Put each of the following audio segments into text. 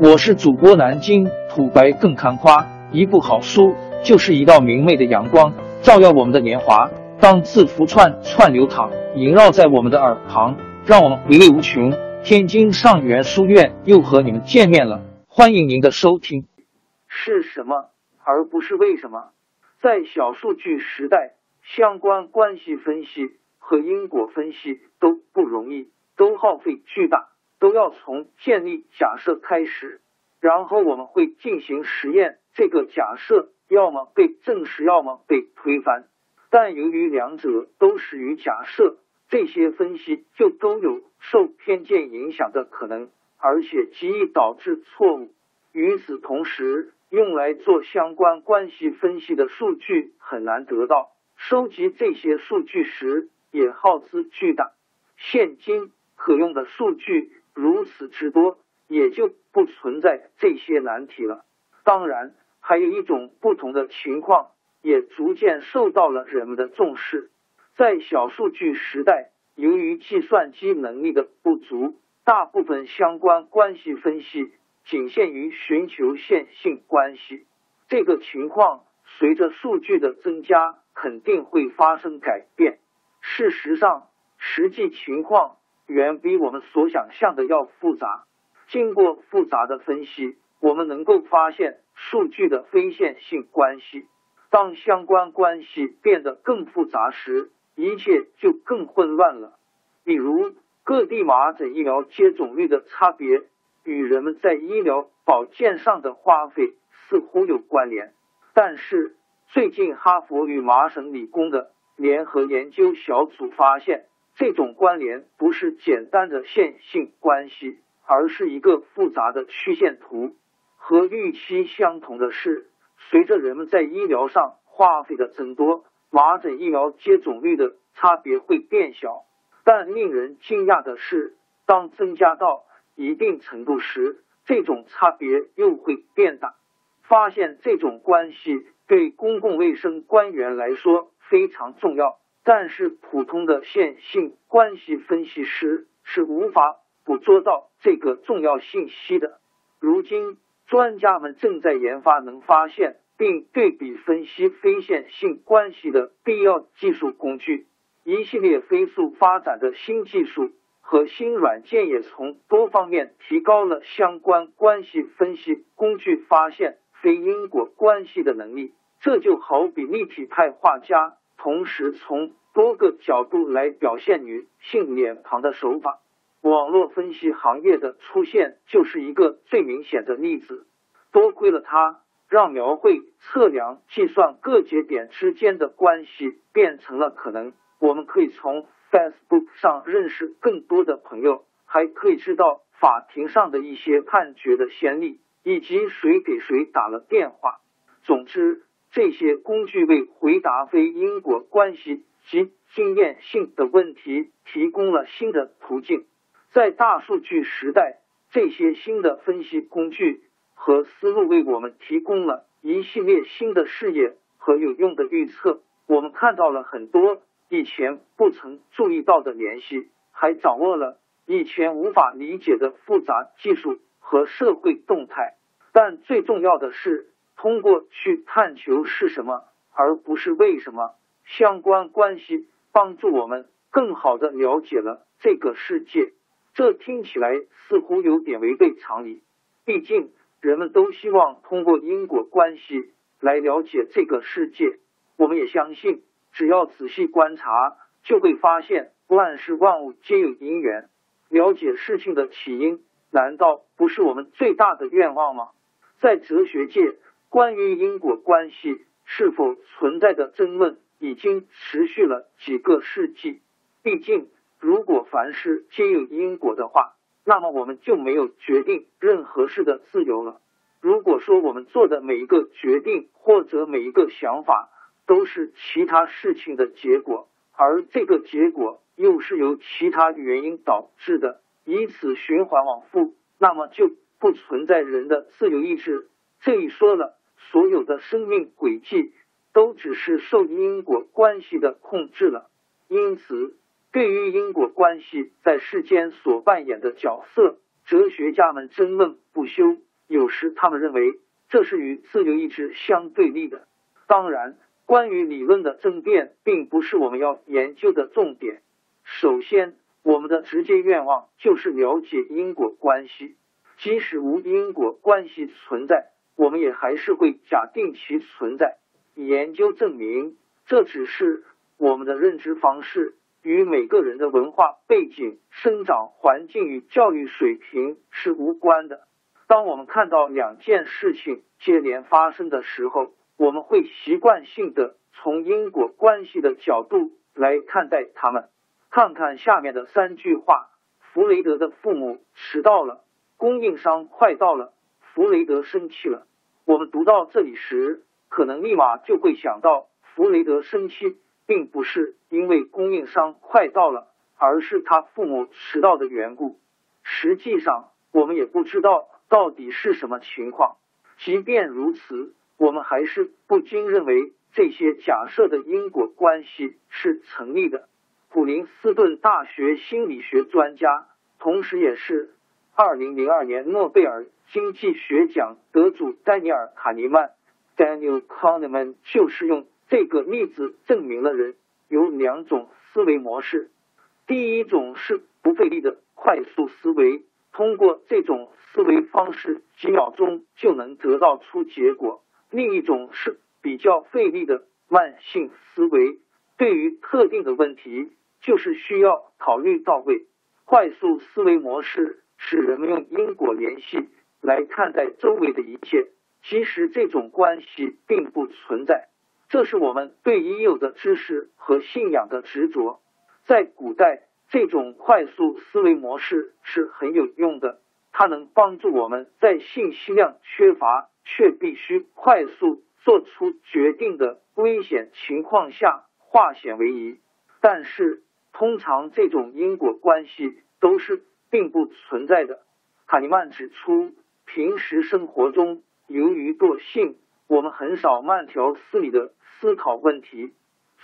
我是主播南京土白更看花，一部好书就是一道明媚的阳光，照耀我们的年华。当字符串串流淌，萦绕在我们的耳旁，让我们回味无穷。天津上元书院又和你们见面了，欢迎您的收听。是什么，而不是为什么？在小数据时代，相关关系分析和因果分析都不容易，都耗费巨大。都要从建立假设开始，然后我们会进行实验。这个假设要么被证实，要么被推翻。但由于两者都始于假设，这些分析就都有受偏见影响的可能，而且极易导致错误。与此同时，用来做相关关系分析的数据很难得到，收集这些数据时也耗资巨大。现今可用的数据。如此之多，也就不存在这些难题了。当然，还有一种不同的情况，也逐渐受到了人们的重视。在小数据时代，由于计算机能力的不足，大部分相关关系分析仅限于寻求线性关系。这个情况随着数据的增加，肯定会发生改变。事实上，实际情况。远比我们所想象的要复杂。经过复杂的分析，我们能够发现数据的非线性关系。当相关关系变得更复杂时，一切就更混乱了。比如，各地麻疹疫苗接种率的差别与人们在医疗保健上的花费似乎有关联。但是，最近哈佛与麻省理工的联合研究小组发现。这种关联不是简单的线性关系，而是一个复杂的曲线图。和预期相同的是，随着人们在医疗上花费的增多，麻疹疫苗接种率的差别会变小。但令人惊讶的是，当增加到一定程度时，这种差别又会变大。发现这种关系对公共卫生官员来说非常重要。但是，普通的线性关系分析师是无法捕捉到这个重要信息的。如今，专家们正在研发能发现并对比分析非线性关系的必要技术工具。一系列飞速发展的新技术和新软件也从多方面提高了相关关系分析工具发现非因果关系的能力。这就好比立体派画家。同时，从多个角度来表现女性脸庞的手法，网络分析行业的出现就是一个最明显的例子。多亏了它，让描绘、测量、计算各节点之间的关系变成了可能。我们可以从 Facebook 上认识更多的朋友，还可以知道法庭上的一些判决的先例，以及谁给谁打了电话。总之。这些工具为回答非因果关系及经验性的问题提供了新的途径。在大数据时代，这些新的分析工具和思路为我们提供了一系列新的视野和有用的预测。我们看到了很多以前不曾注意到的联系，还掌握了以前无法理解的复杂技术和社会动态。但最重要的是。通过去探求是什么，而不是为什么，相关关系帮助我们更好的了解了这个世界。这听起来似乎有点违背常理，毕竟人们都希望通过因果关系来了解这个世界。我们也相信，只要仔细观察，就会发现万事万物皆有因缘。了解事情的起因，难道不是我们最大的愿望吗？在哲学界。关于因果关系是否存在的争论已经持续了几个世纪。毕竟，如果凡事皆有因果的话，那么我们就没有决定任何事的自由了。如果说我们做的每一个决定或者每一个想法都是其他事情的结果，而这个结果又是由其他原因导致的，以此循环往复，那么就不存在人的自由意志。这一说了。所有的生命轨迹都只是受因果关系的控制了，因此，对于因果关系在世间所扮演的角色，哲学家们争论不休，有时他们认为这是与自由意志相对立的。当然，关于理论的争辩并不是我们要研究的重点。首先，我们的直接愿望就是了解因果关系，即使无因果关系存在，我们也还是会假定其存在。研究证明，这只是我们的认知方式。与每个人的文化背景、生长环境与教育水平是无关的。当我们看到两件事情接连发生的时候，我们会习惯性的从因果关系的角度来看待他们。看看下面的三句话：弗雷德的父母迟到了，供应商快到了，弗雷德生气了。我们读到这里时，可能立马就会想到弗雷德生气。并不是因为供应商快到了，而是他父母迟到的缘故。实际上，我们也不知道到底是什么情况。即便如此，我们还是不禁认为这些假设的因果关系是成立的。普林斯顿大学心理学专家，同时也是二零零二年诺贝尔经济学奖得主丹尼尔·卡尼曼 （Daniel Kahneman） 就是用。这个例子证明了人有两种思维模式，第一种是不费力的快速思维，通过这种思维方式几秒钟就能得到出结果；另一种是比较费力的慢性思维，对于特定的问题就是需要考虑到位。快速思维模式使人们用因果联系来看待周围的一切，其实这种关系并不存在。这是我们对已有的知识和信仰的执着。在古代，这种快速思维模式是很有用的，它能帮助我们在信息量缺乏却必须快速做出决定的危险情况下化险为夷。但是，通常这种因果关系都是并不存在的。卡尼曼指出，平时生活中，由于惰性，我们很少慢条斯理的。思考问题，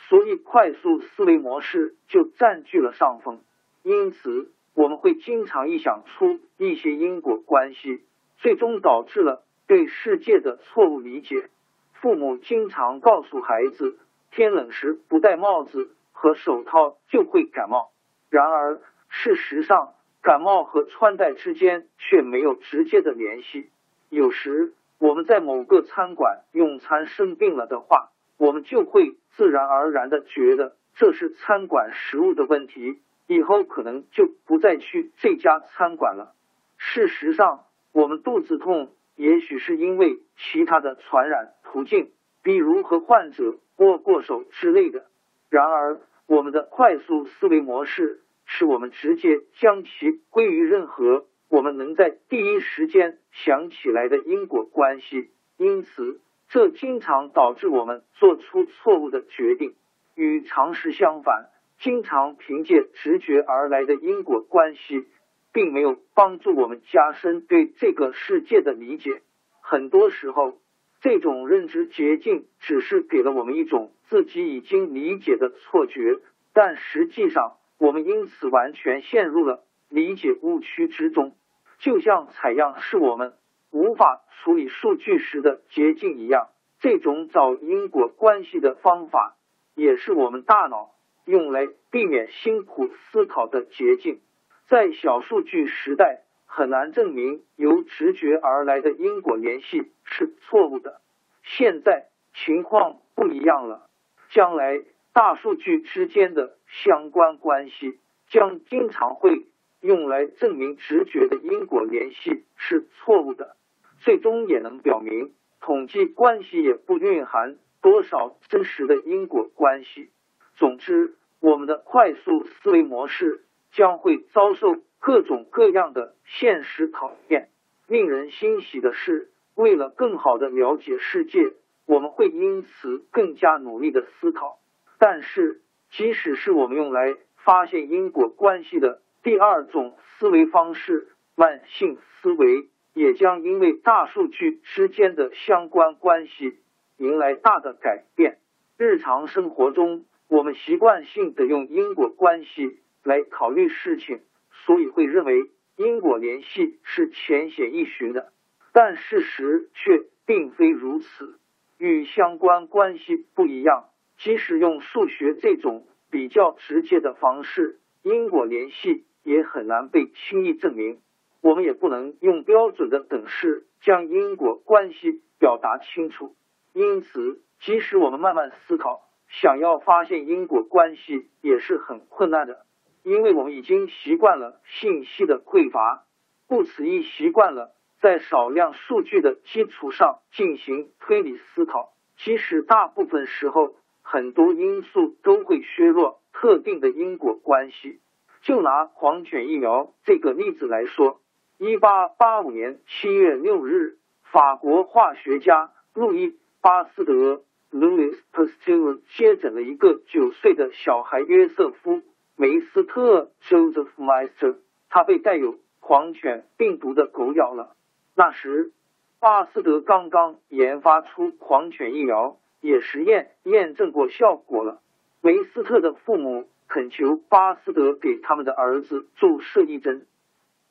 所以快速思维模式就占据了上风。因此，我们会经常臆想出一些因果关系，最终导致了对世界的错误理解。父母经常告诉孩子，天冷时不戴帽子和手套就会感冒。然而，事实上，感冒和穿戴之间却没有直接的联系。有时，我们在某个餐馆用餐生病了的话，我们就会自然而然的觉得这是餐馆食物的问题，以后可能就不再去这家餐馆了。事实上，我们肚子痛也许是因为其他的传染途径，比如和患者握过手之类的。然而，我们的快速思维模式是我们直接将其归于任何我们能在第一时间想起来的因果关系，因此。这经常导致我们做出错误的决定。与常识相反，经常凭借直觉而来的因果关系，并没有帮助我们加深对这个世界的理解。很多时候，这种认知捷径只是给了我们一种自己已经理解的错觉，但实际上，我们因此完全陷入了理解误区之中。就像采样是我们。无法处理数据时的捷径一样，这种找因果关系的方法，也是我们大脑用来避免辛苦思考的捷径。在小数据时代，很难证明由直觉而来的因果联系是错误的。现在情况不一样了，将来大数据之间的相关关系将经常会用来证明直觉的因果联系是错误的。最终也能表明，统计关系也不蕴含多少真实的因果关系。总之，我们的快速思维模式将会遭受各种各样的现实考验。令人欣喜的是，为了更好的了解世界，我们会因此更加努力的思考。但是，即使是我们用来发现因果关系的第二种思维方式——慢性思维。也将因为大数据之间的相关关系迎来大的改变。日常生活中，我们习惯性的用因果关系来考虑事情，所以会认为因果联系是浅显易寻的，但事实却并非如此。与相关关系不一样，即使用数学这种比较直接的方式，因果联系也很难被轻易证明。我们也不能用标准的等式将因果关系表达清楚。因此，即使我们慢慢思考，想要发现因果关系也是很困难的。因为我们已经习惯了信息的匮乏，故此一习惯了在少量数据的基础上进行推理思考，即使大部分时候很多因素都会削弱特定的因果关系。就拿狂犬疫苗这个例子来说，一八八五年七月六日，法国化学家路易巴斯德 （Louis Pasteur） 接诊了一个九岁的小孩约瑟夫。梅斯特 Joseph Meister，他被带有狂犬病毒的狗咬了。那时，巴斯德刚刚研发出狂犬疫苗，也实验验证过效果了。梅斯特的父母恳求巴斯德给他们的儿子注射一针，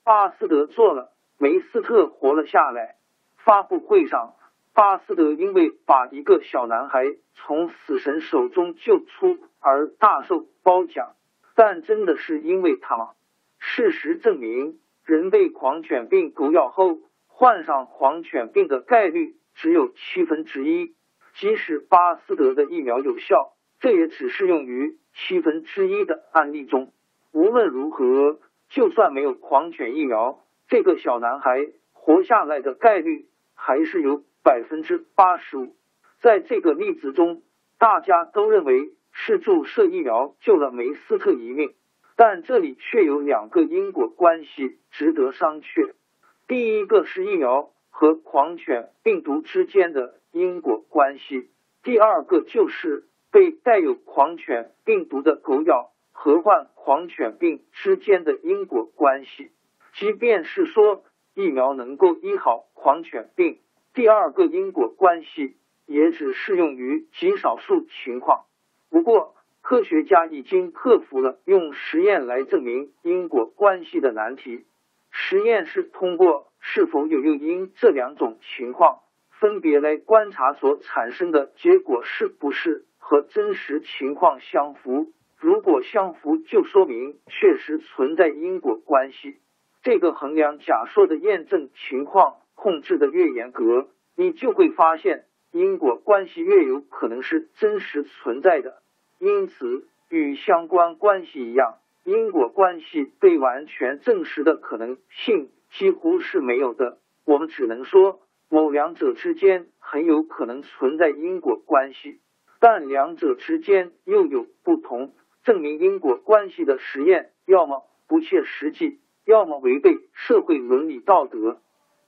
巴斯德做了，梅斯特活了下来。发布会上，巴斯德因为把一个小男孩从死神手中救出而大受褒奖。但真的是因为他吗？事实证明，人被狂犬病狗咬后患上狂犬病的概率只有七分之一。即使巴斯德的疫苗有效，这也只适用于七分之一的案例中。无论如何，就算没有狂犬疫苗，这个小男孩活下来的概率还是有百分之八十五。在这个例子中，大家都认为。是注射疫苗救了梅斯特一命，但这里却有两个因果关系值得商榷。第一个是疫苗和狂犬病毒之间的因果关系，第二个就是被带有狂犬病毒的狗咬和患狂犬病之间的因果关系。即便是说疫苗能够医好狂犬病，第二个因果关系也只适用于极少数情况。不过，科学家已经克服了用实验来证明因果关系的难题。实验是通过是否有诱因这两种情况，分别来观察所产生的结果是不是和真实情况相符。如果相符，就说明确实存在因果关系。这个衡量假说的验证情况控制的越严格，你就会发现。因果关系越有可能是真实存在的，因此与相关关系一样，因果关系被完全证实的可能性几乎是没有的。我们只能说，某两者之间很有可能存在因果关系，但两者之间又有不同。证明因果关系的实验，要么不切实际，要么违背社会伦理道德。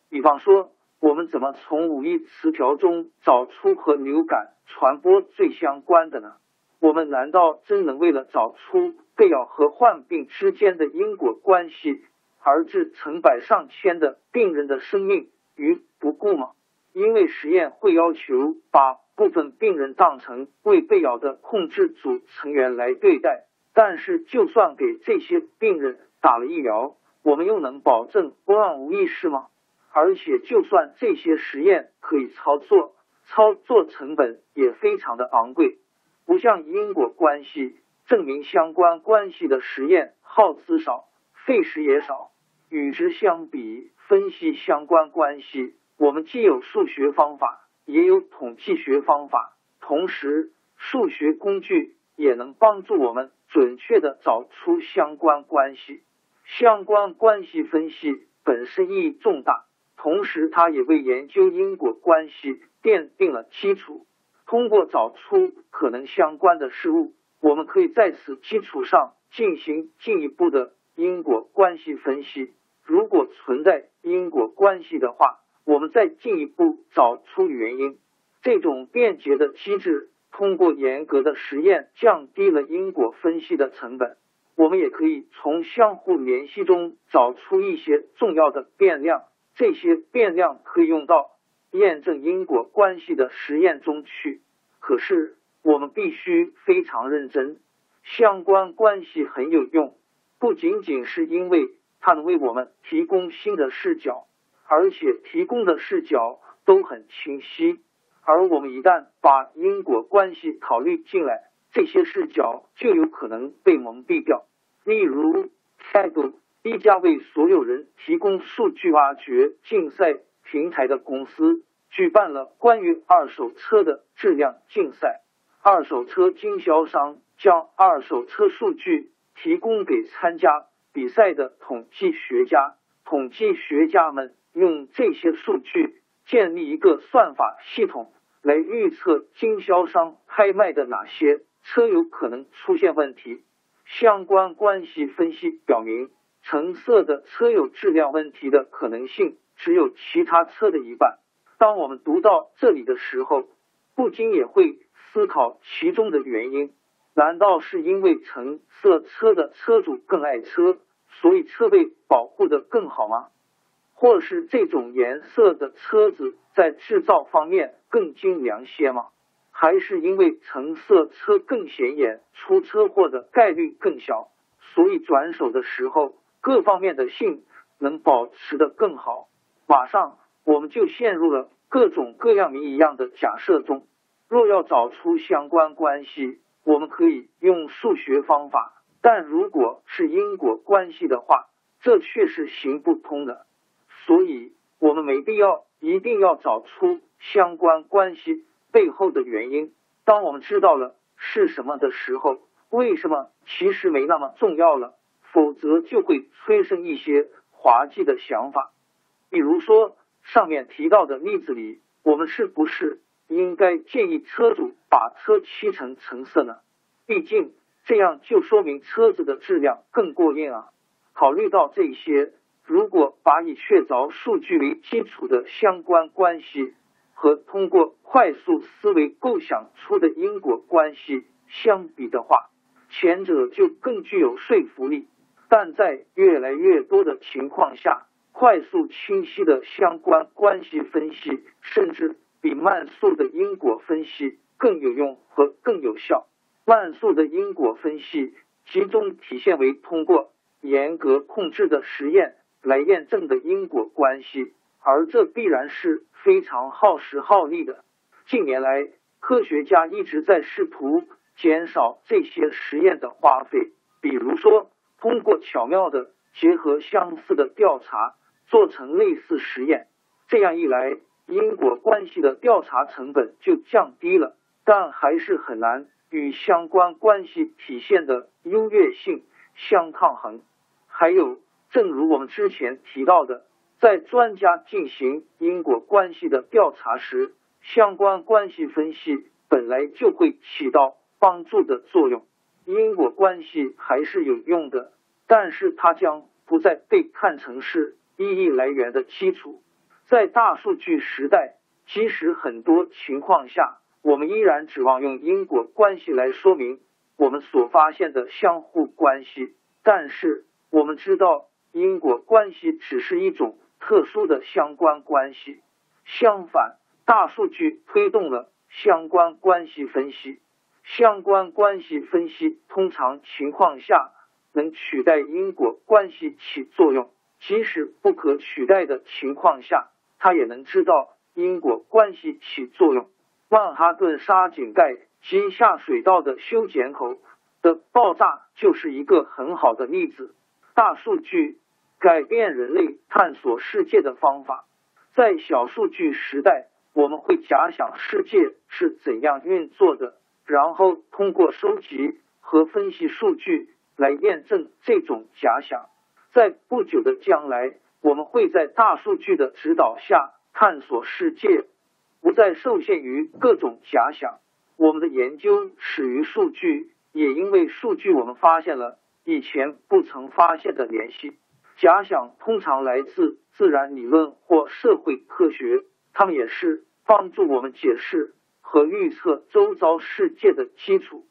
比方说。我们怎么从五亿词条中找出和流感传播最相关的呢？我们难道真能为了找出被咬和患病之间的因果关系而致成百上千的病人的生命于不顾吗？因为实验会要求把部分病人当成未被咬的控制组成员来对待，但是就算给这些病人打了疫苗，我们又能保证不让无一失吗？而且，就算这些实验可以操作，操作成本也非常的昂贵。不像因果关系证明相关关系的实验耗资少，费时也少。与之相比，分析相关关系，我们既有数学方法，也有统计学方法，同时数学工具也能帮助我们准确的找出相关关系。相关关系分析本身意义重大。同时，它也为研究因果关系奠定了基础。通过找出可能相关的事物，我们可以在此基础上进行进一步的因果关系分析。如果存在因果关系的话，我们再进一步找出原因。这种便捷的机制，通过严格的实验降低了因果分析的成本。我们也可以从相互联系中找出一些重要的变量。这些变量可以用到验证因果关系的实验中去。可是我们必须非常认真，相关关系很有用，不仅仅是因为它能为我们提供新的视角，而且提供的视角都很清晰。而我们一旦把因果关系考虑进来，这些视角就有可能被蒙蔽掉。例如，Tag 一家为所有人提供数据挖掘竞赛平台的公司，举办了关于二手车的质量竞赛。二手车经销商将二手车数据提供给参加比赛的统计学家，统计学家们用这些数据建立一个算法系统，来预测经销商拍卖的哪些车有可能出现问题。相关关系分析表明，橙色的车有质量问题的可能性只有其他车的一半。当我们读到这里的时候，不禁也会。思考其中的原因，难道是因为橙色车的车主更爱车，所以车被保护的更好吗？或是这种颜色的车子在制造方面更精良些吗？还是因为橙色车更显眼，出车祸的概率更小，所以转手的时候各方面的性能保持的更好？马上我们就陷入了各种各样谜一样的假设中。若要找出相关关系，我们可以用数学方法；但如果是因果关系的话，这却是行不通的。所以，我们没必要一定要找出相关关系背后的原因。当我们知道了是什么的时候，为什么其实没那么重要了？否则就会催生一些滑稽的想法。比如说上面提到的例子里，我们是不是？应该建议车主把车漆成橙色呢，毕竟这样就说明车子的质量更过硬啊。考虑到这些，如果把以确凿数据为基础的相关关系和通过快速思维构想出的因果关系相比的话，前者就更具有说服力。但在越来越多的情况下，快速清晰的相关关系分析，甚至。比慢速的因果分析更有用和更有效。慢速的因果分析集中体现为通过严格控制的实验来验证的因果关系，而这必然是非常耗时耗力的。近年来，科学家一直在试图减少这些实验的花费，比如说通过巧妙的结合相似的调查做成类似实验，这样一来。因果关系的调查成本就降低了，但还是很难与相关关系体现的优越性相抗衡。还有，正如我们之前提到的，在专家进行因果关系的调查时，相关关系分析本来就会起到帮助的作用。因果关系还是有用的，但是它将不再被看成是意义来源的基础。在大数据时代，即使很多情况下，我们依然指望用因果关系来说明我们所发现的相互关系。但是，我们知道因果关系只是一种特殊的相关关系。相反，大数据推动了相关关系分析。相关关系分析通常情况下能取代因果关系起作用，即使不可取代的情况下。他也能知道因果关系起作用。曼哈顿沙井盖及下水道的修剪口的爆炸就是一个很好的例子。大数据改变人类探索世界的方法。在小数据时代，我们会假想世界是怎样运作的，然后通过收集和分析数据来验证这种假想。在不久的将来。我们会在大数据的指导下探索世界，不再受限于各种假想。我们的研究始于数据，也因为数据，我们发现了以前不曾发现的联系。假想通常来自自然理论或社会科学，它们也是帮助我们解释和预测周遭世界的基础。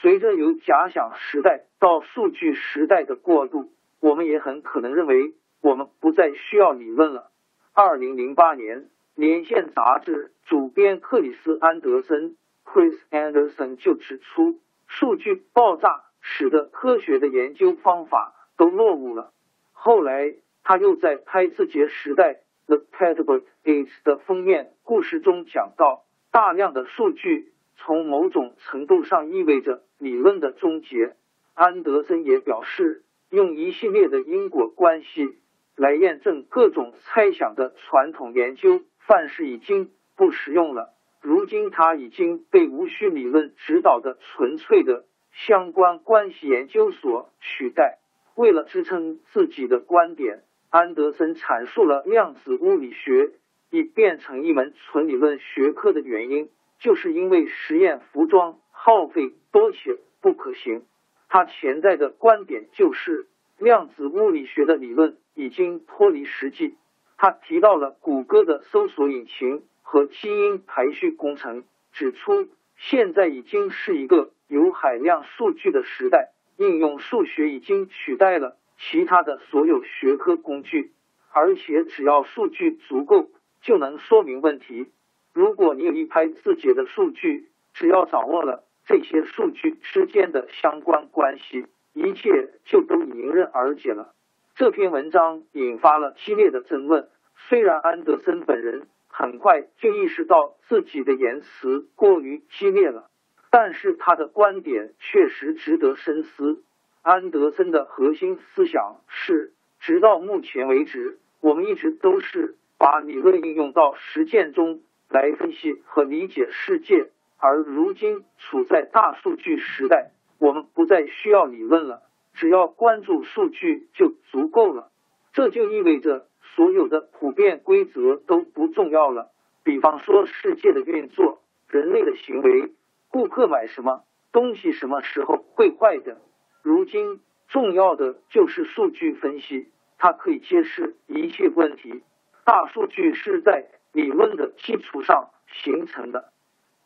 随着由假想时代到数据时代的过渡，我们也很可能认为。我们不再需要理论了。二零零八年，《连线》杂志主编克里斯安德森 （Chris Anderson） 就指出，数据爆炸使得科学的研究方法都落伍了。后来他又在拍字节时代 The Tabloids 的封面故事中讲到，大量的数据从某种程度上意味着理论的终结。安德森也表示，用一系列的因果关系来验证各种猜想的传统研究范式已经不实用了。如今，它已经被无需理论指导的纯粹的相关关系研究所取代。为了支撑自己的观点，安德森阐述了量子物理学已变成一门纯理论学科的原因，就是因为实验服装耗费多且不可行。他潜在的观点就是，量子物理学的理论已经脱离实际。他提到了谷歌的搜索引擎和基因排序工程，指出现在已经是一个有海量数据的时代，应用数学已经取代了其他的所有学科工具，而且只要数据足够，就能说明问题。如果你有一拍自己的数据，只要掌握了。这些数据之间的相关关系，一切就都迎刃而解了。这篇文章引发了激烈的争论。虽然安德森本人很快就意识到自己的言辞过于激烈了，但是他的观点确实值得深思。安德森的核心思想是：直到目前为止，我们一直都是把理论应用到实践中来分析和理解世界。而如今处在大数据时代，我们不再需要理论了，只要关注数据就足够了。这就意味着所有的普遍规则都不重要了。比方说世界的运作、人类的行为、顾客买什么东西什么时候会坏的。如今重要的就是数据分析，它可以揭示一切问题。大数据是在理论的基础上形成的。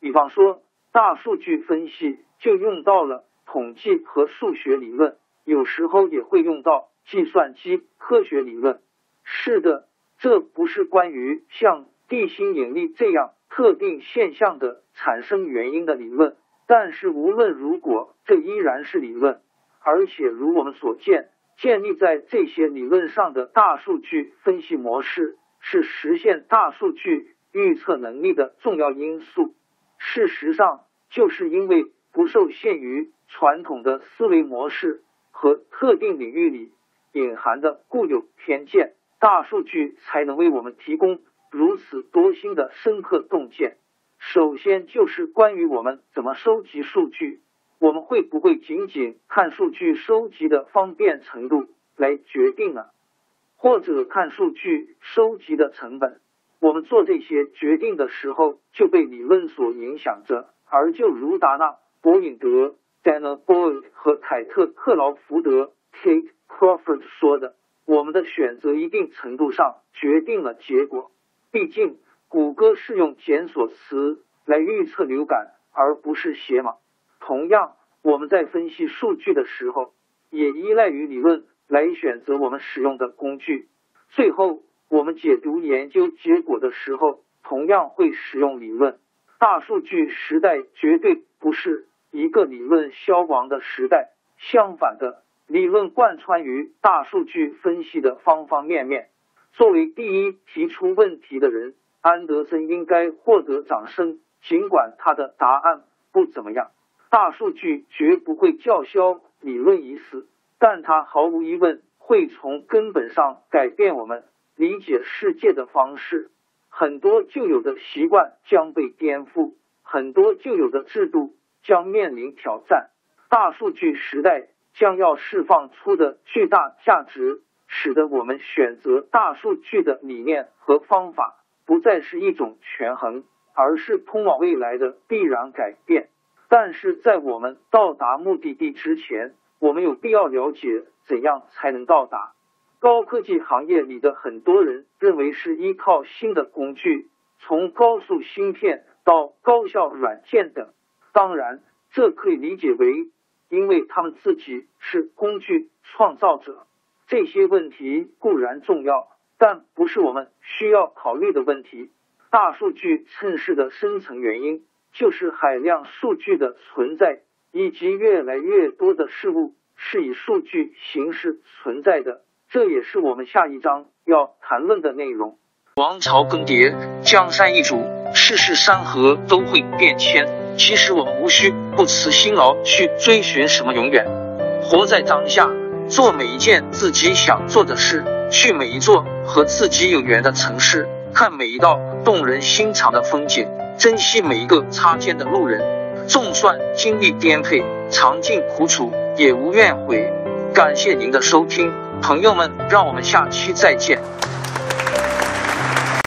比方说，大数据分析就用到了统计和数学理论，有时候也会用到计算机科学理论。是的，这不是关于像地心引力这样特定现象的产生原因的理论，但是无论如果，这依然是理论。而且如我们所见，建立在这些理论上的大数据分析模式是实现大数据预测能力的重要因素。事实上，就是因为不受限于传统的思维模式和特定领域里隐含的固有偏见，大数据才能为我们提供如此多新的深刻洞见。首先，就是关于我们怎么收集数据，我们会不会仅仅看数据收集的方便程度来决定呢？或者看数据收集的成本？我们做这些决定的时候就被理论所影响着，而就如达纳·博引德 （Dana Boyd） 和凯特·克劳福德 （Kate Crawford） 说的：“我们的选择一定程度上决定了结果。毕竟，谷歌是用检索词来预测流感，而不是写码。同样，我们在分析数据的时候，也依赖于理论来选择我们使用的工具。最后。”我们解读研究结果的时候，同样会使用理论。大数据时代绝对不是一个理论消亡的时代，相反的，理论贯穿于大数据分析的方方面面。作为第一提出问题的人，安德森应该获得掌声，尽管他的答案不怎么样。大数据绝不会叫嚣理论已死，但它毫无疑问会从根本上改变我们。理解世界的方式，很多旧有的习惯将被颠覆，很多旧有的制度将面临挑战。大数据时代将要释放出的巨大价值，使得我们选择大数据的理念和方法不再是一种权衡，而是通往未来的必然改变。但是在我们到达目的地之前，我们有必要了解怎样才能到达。高科技行业里的很多人认为是依靠新的工具，从高速芯片到高效软件等。当然，这可以理解为，因为他们自己是工具创造者。这些问题固然重要，但不是我们需要考虑的问题。大数据趁势的深层原因，就是海量数据的存在，以及越来越多的事物是以数据形式存在的。这也是我们下一章要谈论的内容。王朝更迭，江山易主，世事山河都会变迁。其实我们无需不辞辛劳去追寻什么永远，活在当下，做每一件自己想做的事，去每一座和自己有缘的城市，看每一道动人心肠的风景，珍惜每一个擦肩的路人。纵算经历颠沛，尝尽苦楚，也无怨悔。感谢您的收听，朋友们，让我们下期再见。